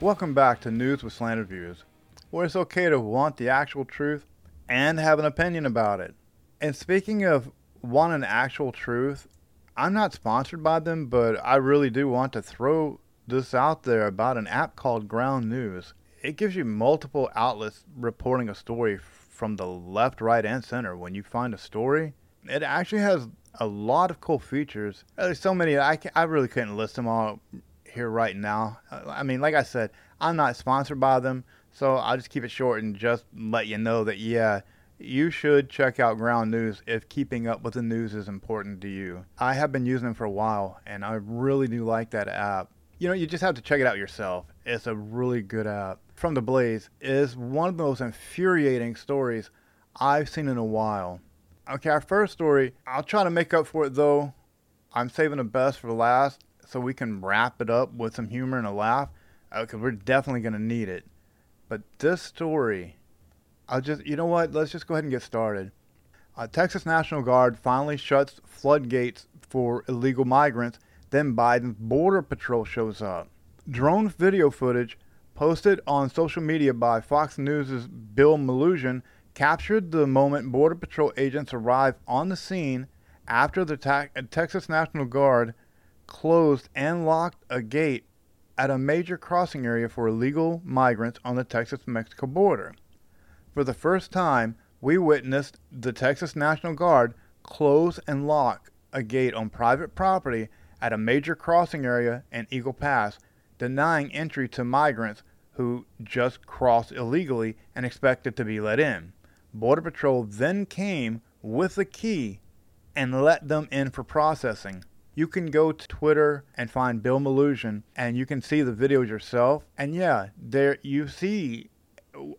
Welcome back to News with Slanted Views, where it's okay to want the actual truth and have an opinion about it. And speaking of wanting actual truth, I'm not sponsored by them, but I really do want to throw this out there about an app called Ground News. It gives you multiple outlets reporting a story from the left, right, and center. When you find a story, it actually has a lot of cool features. There's so many, I, I really couldn't list them all here right now. Uh, I mean, like I said, I'm not sponsored by them, so I'll just keep it short and just let you know that, yeah, you should check out Ground News if keeping up with the news is important to you. I have been using them for a while, and I really do like that app. You know, you just have to check it out yourself. It's a really good app. From the Blaze is one of the most infuriating stories I've seen in a while. Okay, our first story, I'll try to make up for it though. I'm saving the best for last so we can wrap it up with some humor and a laugh because we're definitely going to need it. But this story, I'll just, you know what? Let's just go ahead and get started. Uh, Texas National Guard finally shuts floodgates for illegal migrants. Then Biden's Border Patrol shows up. Drone video footage posted on social media by Fox News' Bill Melugin captured the moment Border Patrol agents arrived on the scene after the ta- Texas National Guard closed and locked a gate at a major crossing area for illegal migrants on the Texas Mexico border. For the first time, we witnessed the Texas National Guard close and lock a gate on private property at a major crossing area in Eagle Pass, denying entry to migrants who just crossed illegally and expected to be let in. Border Patrol then came with a key and let them in for processing you can go to Twitter and find Bill Melugin and you can see the videos yourself. And yeah, there you see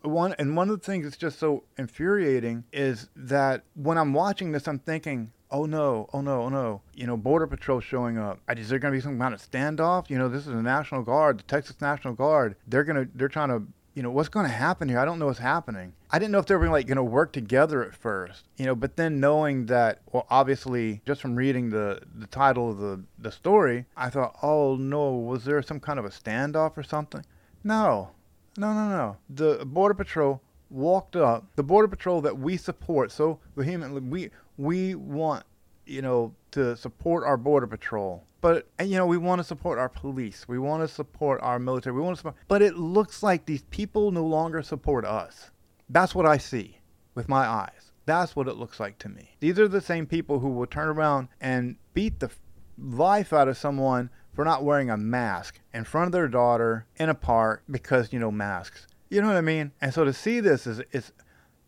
one and one of the things that's just so infuriating is that when I'm watching this I'm thinking, oh no, oh no, oh no, you know, Border Patrol showing up. I is there going to be some kind of standoff? You know, this is the National Guard, the Texas National Guard. They're going to, they're trying to you know, what's going to happen here? I don't know what's happening. I didn't know if they were like going to work together at first, you know, but then knowing that, well, obviously, just from reading the the title of the the story, I thought, oh no, was there some kind of a standoff or something? No, no, no, no. The border patrol walked up. The border patrol that we support so vehemently, we we want, you know, to support our border patrol but you know, we want to support our police. We want to support our military. We want to support. But it looks like these people no longer support us. That's what I see with my eyes. That's what it looks like to me. These are the same people who will turn around and beat the life out of someone for not wearing a mask in front of their daughter in a park because you know masks. You know what I mean? And so to see this is is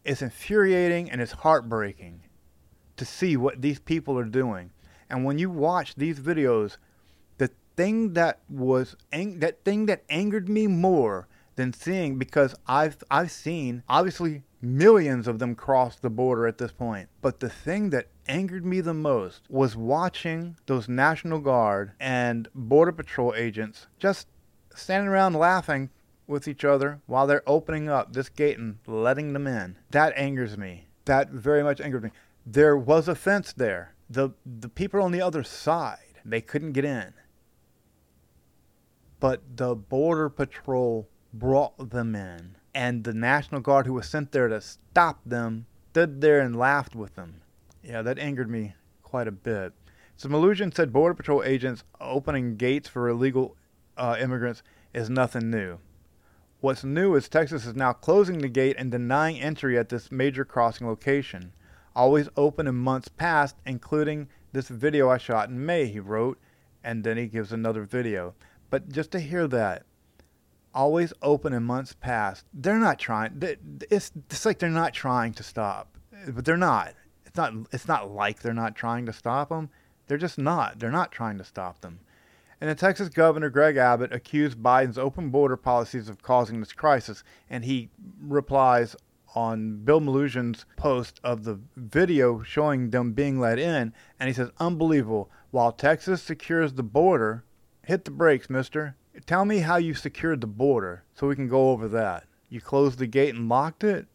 it's infuriating and it's heartbreaking to see what these people are doing. And when you watch these videos, the thing that was ang- that thing that angered me more than seeing because I've I've seen obviously millions of them cross the border at this point. But the thing that angered me the most was watching those National Guard and Border Patrol agents just standing around laughing with each other while they're opening up this gate and letting them in. That angers me. That very much angers me. There was a fence there the the people on the other side they couldn't get in. But the border patrol brought them in and the national guard who was sent there to stop them stood there and laughed with them. Yeah that angered me quite a bit. So Melugin said border patrol agents opening gates for illegal uh, immigrants is nothing new. What's new is texas is now closing the gate and denying entry at this major crossing location always open in months past, including this video I shot in May, he wrote, and then he gives another video. But just to hear that, always open in months past, they're not trying. It's, it's like they're not trying to stop, but they're not. It's not. It's not like they're not trying to stop them. They're just not. They're not trying to stop them. And the Texas governor Greg Abbott accused Biden's open border policies of causing this crisis, and he replies on Bill Melugin's post of the video showing them being let in, and he says, Unbelievable. While Texas secures the border, hit the brakes, mister. Tell me how you secured the border so we can go over that. You closed the gate and locked it?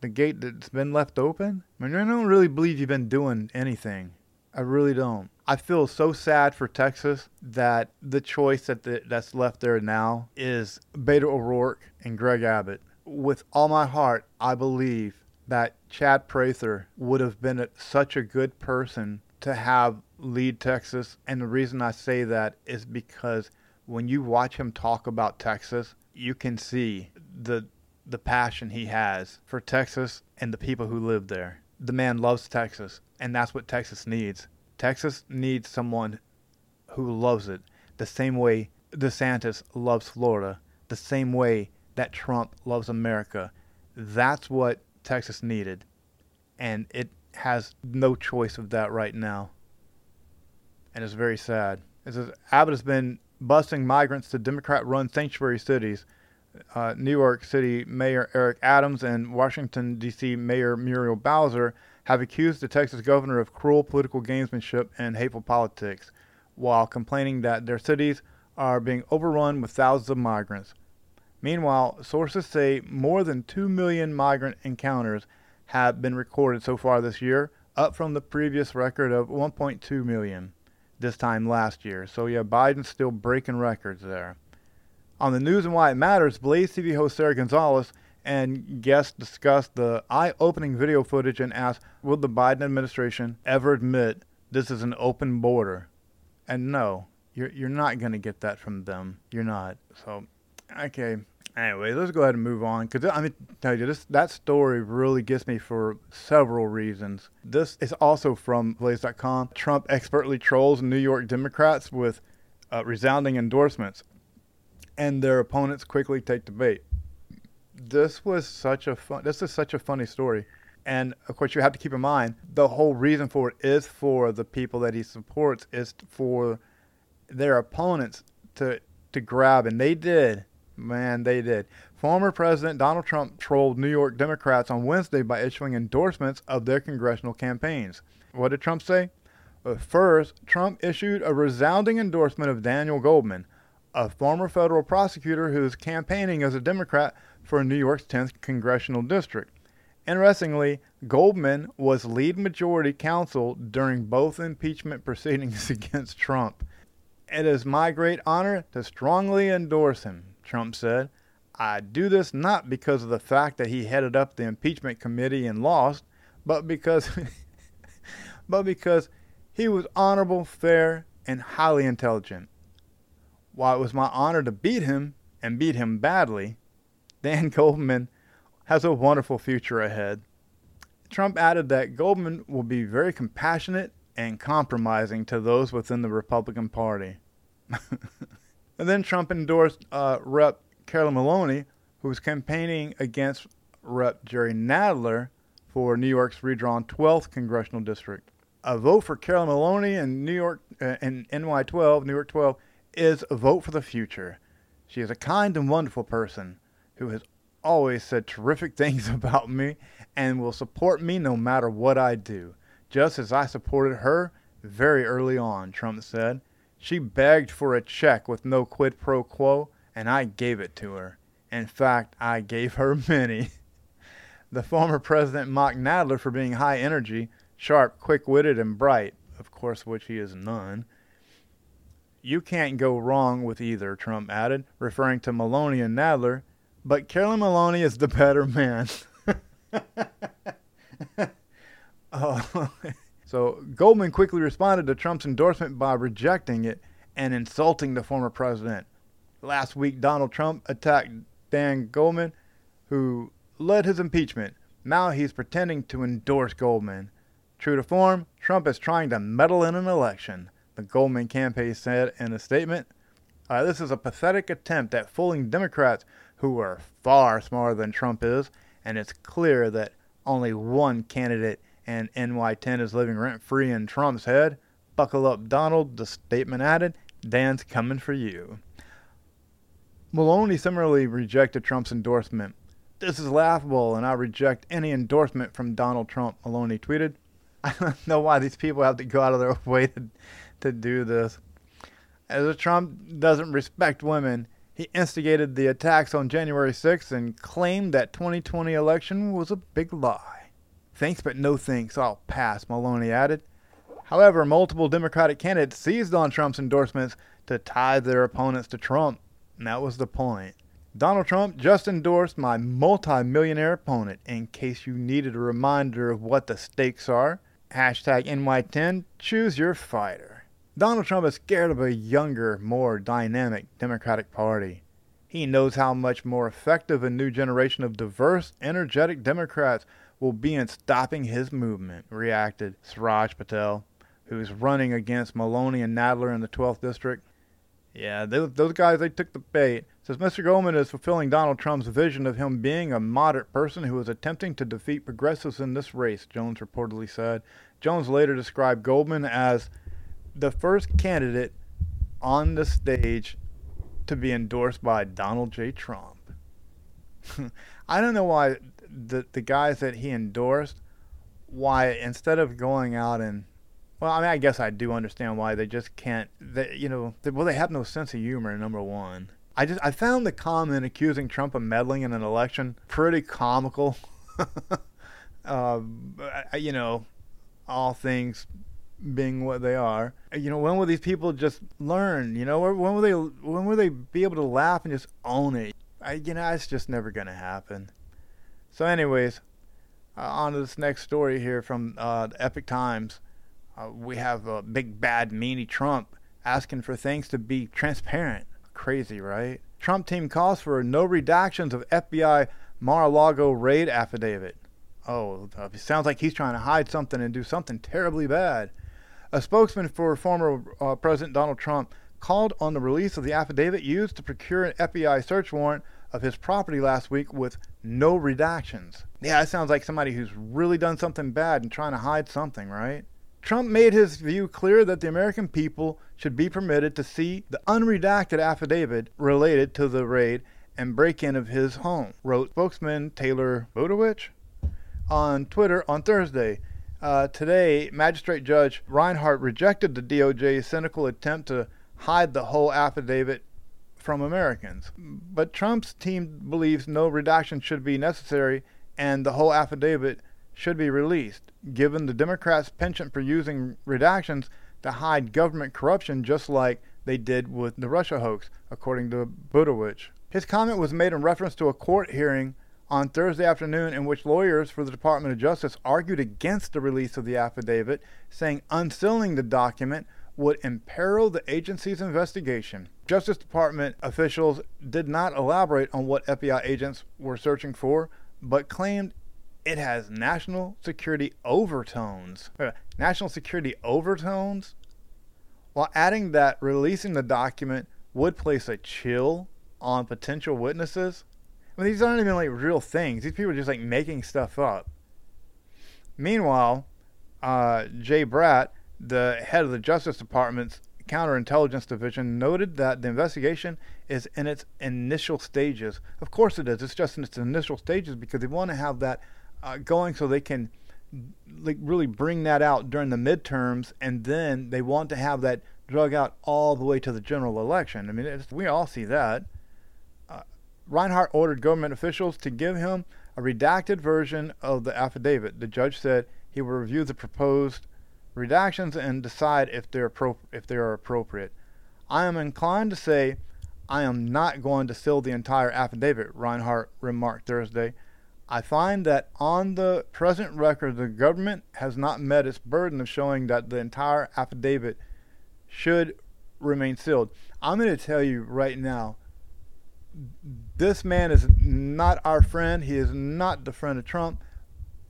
The gate that's been left open? I mean, I don't really believe you've been doing anything I really don't. I feel so sad for Texas that the choice that the, that's left there now is Beto O'Rourke and Greg Abbott. With all my heart, I believe that Chad Prather would have been such a good person to have lead Texas. And the reason I say that is because when you watch him talk about Texas, you can see the the passion he has for Texas and the people who live there. The man loves Texas, and that's what Texas needs. Texas needs someone who loves it the same way DeSantis loves Florida, the same way that Trump loves America. That's what Texas needed, and it has no choice of that right now. And it's very sad. It says Abbott has been busing migrants to Democrat run sanctuary cities uh, New York City Mayor Eric Adams and Washington, D.C. Mayor Muriel Bowser have accused the Texas governor of cruel political gamesmanship and hateful politics, while complaining that their cities are being overrun with thousands of migrants. Meanwhile, sources say more than 2 million migrant encounters have been recorded so far this year, up from the previous record of 1.2 million this time last year. So, yeah, Biden's still breaking records there. On the news and why it matters, Blaze TV host Sara Gonzalez and guests discussed the eye opening video footage and asked, Will the Biden administration ever admit this is an open border? And no, you're, you're not going to get that from them. You're not. So, okay. Anyway, let's go ahead and move on because I'm mean, tell you this that story really gets me for several reasons. This is also from Blaze.com. Trump expertly trolls New York Democrats with uh, resounding endorsements and their opponents quickly take the bait. This was such a fun. This is such a funny story, and of course you have to keep in mind the whole reason for it is for the people that he supports is for their opponents to to grab, and they did. Man, they did. Former President Donald Trump trolled New York Democrats on Wednesday by issuing endorsements of their congressional campaigns. What did Trump say? Uh, first, Trump issued a resounding endorsement of Daniel Goldman, a former federal prosecutor who is campaigning as a Democrat for New York's 10th congressional district. Interestingly, Goldman was lead majority counsel during both impeachment proceedings against Trump. It is my great honor to strongly endorse him, Trump said. I do this not because of the fact that he headed up the impeachment committee and lost, but because but because he was honorable, fair, and highly intelligent. While it was my honor to beat him, and beat him badly, Dan Goldman has a wonderful future ahead. Trump added that Goldman will be very compassionate and compromising to those within the Republican Party. and then Trump endorsed uh, Rep. Carolyn Maloney, who was campaigning against Rep. Jerry Nadler for New York's redrawn 12th congressional district. A vote for Carolyn Maloney in New York uh, NY 12, New York 12, is a vote for the future. She is a kind and wonderful person who has always said terrific things about me and will support me no matter what I do, just as I supported her very early on, Trump said. She begged for a check with no quid pro quo, and I gave it to her. In fact, I gave her many. the former president mocked Nadler for being high energy, sharp, quick witted, and bright, of course, which he is none. You can't go wrong with either, Trump added, referring to Maloney and Nadler. But Carolyn Maloney is the better man. oh. so Goldman quickly responded to Trump's endorsement by rejecting it and insulting the former president. Last week, Donald Trump attacked Dan Goldman, who led his impeachment. Now he's pretending to endorse Goldman. True to form, Trump is trying to meddle in an election the Goldman campaign said in a statement. Uh, this is a pathetic attempt at fooling Democrats who are far smarter than Trump is, and it's clear that only one candidate and NY10 is living rent free in Trump's head. Buckle up, Donald, the statement added. Dan's coming for you. Maloney similarly rejected Trump's endorsement. This is laughable, and I reject any endorsement from Donald Trump, Maloney tweeted. I don't know why these people have to go out of their way to to do this. As Trump doesn't respect women, he instigated the attacks on January 6th and claimed that 2020 election was a big lie. Thanks, but no thanks. I'll pass, Maloney added. However, multiple Democratic candidates seized on Trump's endorsements to tie their opponents to Trump. And that was the point. Donald Trump just endorsed my multi-millionaire opponent in case you needed a reminder of what the stakes are. Hashtag NY10, choose your fighter. Donald Trump is scared of a younger, more dynamic Democratic Party. He knows how much more effective a new generation of diverse, energetic Democrats will be in stopping his movement, reacted Suraj Patel, who's running against Maloney and Nadler in the 12th District. Yeah, those, those guys, they took the bait. Says Mr. Goldman is fulfilling Donald Trump's vision of him being a moderate person who is attempting to defeat progressives in this race, Jones reportedly said. Jones later described Goldman as the first candidate on the stage to be endorsed by Donald J. Trump. I don't know why the the guys that he endorsed, why instead of going out and, well, I mean, I guess I do understand why they just can't. They, you know, they, well, they have no sense of humor. Number one, I just I found the comment accusing Trump of meddling in an election pretty comical. uh, you know, all things being what they are. You know, when will these people just learn? You know, when will they when will they be able to laugh and just own it? I, you know, it's just never gonna happen. So, anyways, uh, on to this next story here from uh, the Epoch Times. Uh, we have a big bad meanie Trump asking for things to be transparent. Crazy, right? Trump team calls for no redactions of FBI Mar-a-Lago raid affidavit. Oh, it sounds like he's trying to hide something and do something terribly bad. A spokesman for former uh, President Donald Trump called on the release of the affidavit used to procure an FBI search warrant of his property last week with no redactions. Yeah, it sounds like somebody who's really done something bad and trying to hide something, right? Trump made his view clear that the American people should be permitted to see the unredacted affidavit related to the raid and break in of his home, wrote spokesman Taylor Budowich on Twitter on Thursday. Uh, today, Magistrate Judge Reinhart rejected the DOJ's cynical attempt to hide the whole affidavit from Americans. But Trump's team believes no redaction should be necessary and the whole affidavit should be released, given the Democrats' penchant for using redactions to hide government corruption just like they did with the Russia hoax, according to Budowich. His comment was made in reference to a court hearing on Thursday afternoon in which lawyers for the Department of Justice argued against the release of the affidavit, saying unsealing the document would imperil the agency's investigation. Justice Department officials did not elaborate on what FBI agents were searching for, but claimed it has national security overtones. National security overtones? While adding that releasing the document would place a chill on potential witnesses. I mean, these aren't even like real things. These people are just like making stuff up. Meanwhile, uh, Jay Bratt, the head of the Justice Department's Counterintelligence Division, noted that the investigation is in its initial stages. Of course, it is. It's just in its initial stages because they want to have that uh, going so they can like really bring that out during the midterms, and then they want to have that drug out all the way to the general election. I mean, we all see that. Reinhart ordered government officials to give him a redacted version of the affidavit. The judge said he will review the proposed redactions and decide if they're appro- if they are appropriate. I am inclined to say I am not going to seal the entire affidavit, Reinhart remarked Thursday. I find that on the present record, the government has not met its burden of showing that the entire affidavit should remain sealed. I'm going to tell you right now this man is not our friend. He is not the friend of Trump.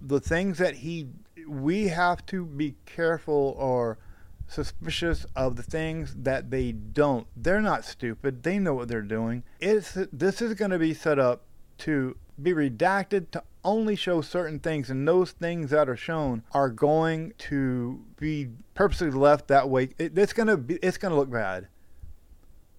The things that he, we have to be careful or suspicious of the things that they don't. They're not stupid. They know what they're doing. It's this is going to be set up to be redacted to only show certain things, and those things that are shown are going to be purposely left that way. It, it's to be. It's going to look bad.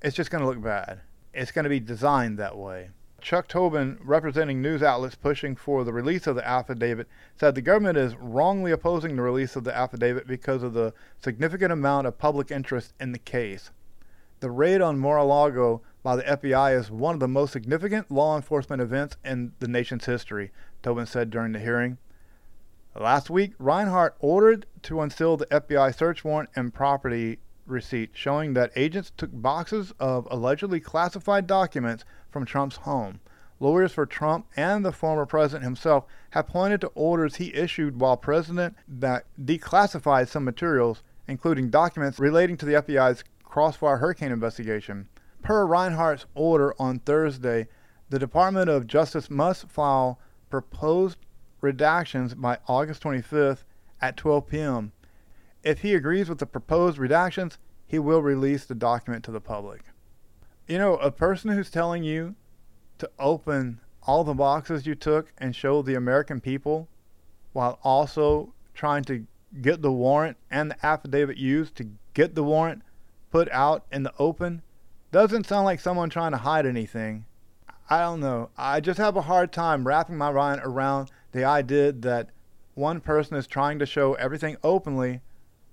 It's just going to look bad. It's going to be designed that way. Chuck Tobin, representing news outlets pushing for the release of the affidavit, said the government is wrongly opposing the release of the affidavit because of the significant amount of public interest in the case. The raid on Mar-a-Lago by the FBI is one of the most significant law enforcement events in the nation's history, Tobin said during the hearing. Last week, Reinhart ordered to unseal the FBI search warrant and property receipt showing that agents took boxes of allegedly classified documents from Trump's home. Lawyers for Trump and the former president himself have pointed to orders he issued while president that declassified some materials, including documents relating to the FBI's Crossfire Hurricane investigation. Per Reinhart's order on Thursday, the Department of Justice must file proposed redactions by August 25th at 12 p.m. If he agrees with the proposed redactions, he will release the document to the public. You know, a person who's telling you to open all the boxes you took and show the American people while also trying to get the warrant and the affidavit used to get the warrant put out in the open doesn't sound like someone trying to hide anything. I don't know. I just have a hard time wrapping my mind around the idea that one person is trying to show everything openly,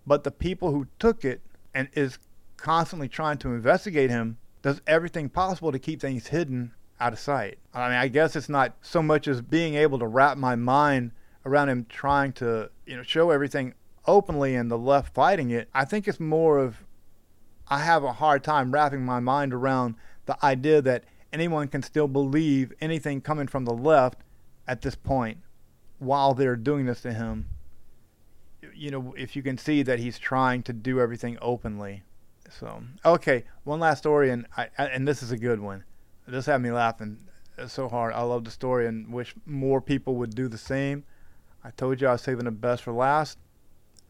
but the people who took it and is constantly trying to investigate him does everything possible to keep things hidden out of sight. I mean, I guess it's not so much as being able to wrap my mind around him trying to, you know, show everything openly and the left fighting it. I think it's more of I have a hard time wrapping my mind around the idea that anyone can still believe anything coming from the left at this point while they're doing this to him. You know, if you can see that he's trying to do everything openly. So, okay, one last story, and I, and this is a good one. This had me laughing so hard. I love the story and wish more people would do the same. I told you I was saving the best for last.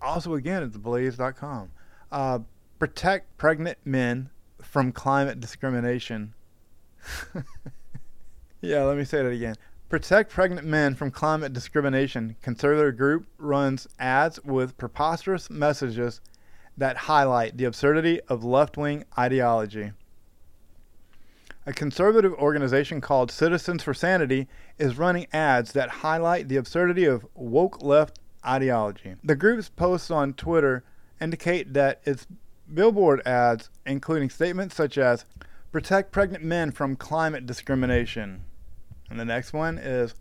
Also, again, at theblaze.com. Uh, protect pregnant men from climate discrimination. yeah, let me say that again. Protect pregnant men from climate discrimination. Conservative group runs ads with preposterous messages that highlight the absurdity of left wing ideology. A conservative organization called Citizens for Sanity is running ads that highlight the absurdity of woke left ideology. The group's posts on Twitter indicate that its billboard ads, including statements such as protect pregnant men from climate discrimination. And the next one is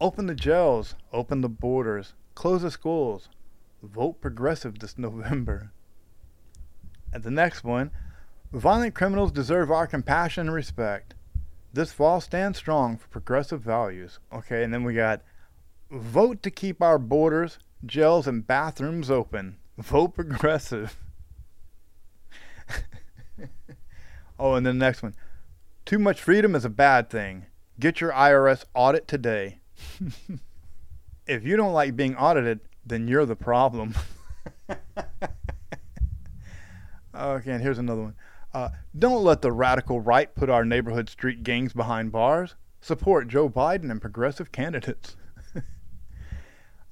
open the jails, open the borders, close the schools, vote progressive this November. And the next one Violent criminals deserve our compassion and respect. This fall stand strong for progressive values. Okay, and then we got vote to keep our borders, jails, and bathrooms open. Vote progressive. oh, and then the next one. Too much freedom is a bad thing. Get your IRS audit today. if you don't like being audited, then you're the problem. okay, and here's another one. Uh, don't let the radical right put our neighborhood street gangs behind bars. Support Joe Biden and progressive candidates.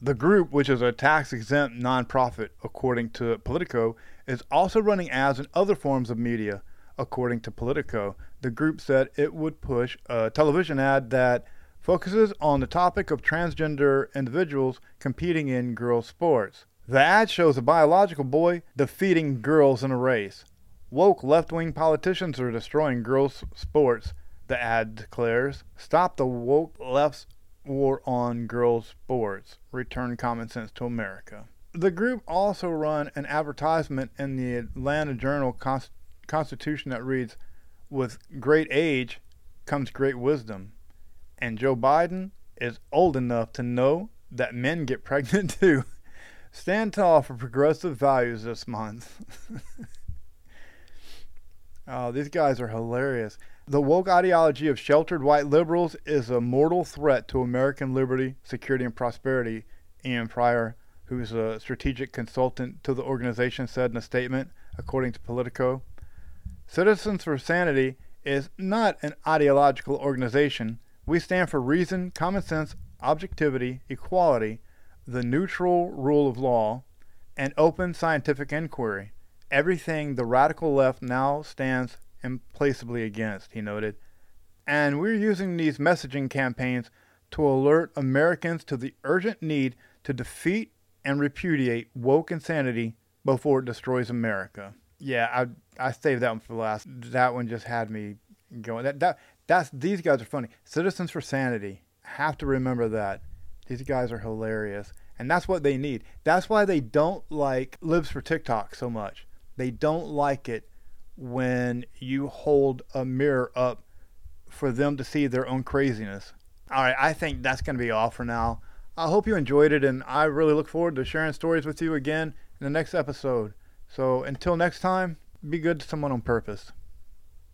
the group, which is a tax exempt nonprofit, according to Politico, is also running ads in other forms of media. According to Politico, the group said it would push a television ad that focuses on the topic of transgender individuals competing in girls' sports. The ad shows a biological boy defeating girls in a race. Woke left wing politicians are destroying girls' sports, the ad declares. Stop the woke left's war on girls' sports. Return common sense to America. The group also run an advertisement in the Atlanta Journal Constitution that reads, With great age comes great wisdom. And Joe Biden is old enough to know that men get pregnant too. Stand tall for progressive values this month. Oh, these guys are hilarious. The woke ideology of sheltered white liberals is a mortal threat to American liberty, security, and prosperity. Ian Pryor, who's a strategic consultant to the organization, said in a statement, according to Politico. Citizens for Sanity is not an ideological organization. We stand for reason, common sense, objectivity, equality, the neutral rule of law, and open scientific inquiry everything the radical left now stands implacably against, he noted. And we're using these messaging campaigns to alert Americans to the urgent need to defeat and repudiate woke insanity before it destroys America. Yeah, I I saved that one for last. That one just had me going. That that that's these guys are funny. Citizens for Sanity. Have to remember that. These guys are hilarious. And that's what they need. That's why they don't like Libs for TikTok so much. They don't like it when you hold a mirror up for them to see their own craziness. All right, I think that's going to be all for now. I hope you enjoyed it, and I really look forward to sharing stories with you again in the next episode. So until next time, be good to someone on purpose.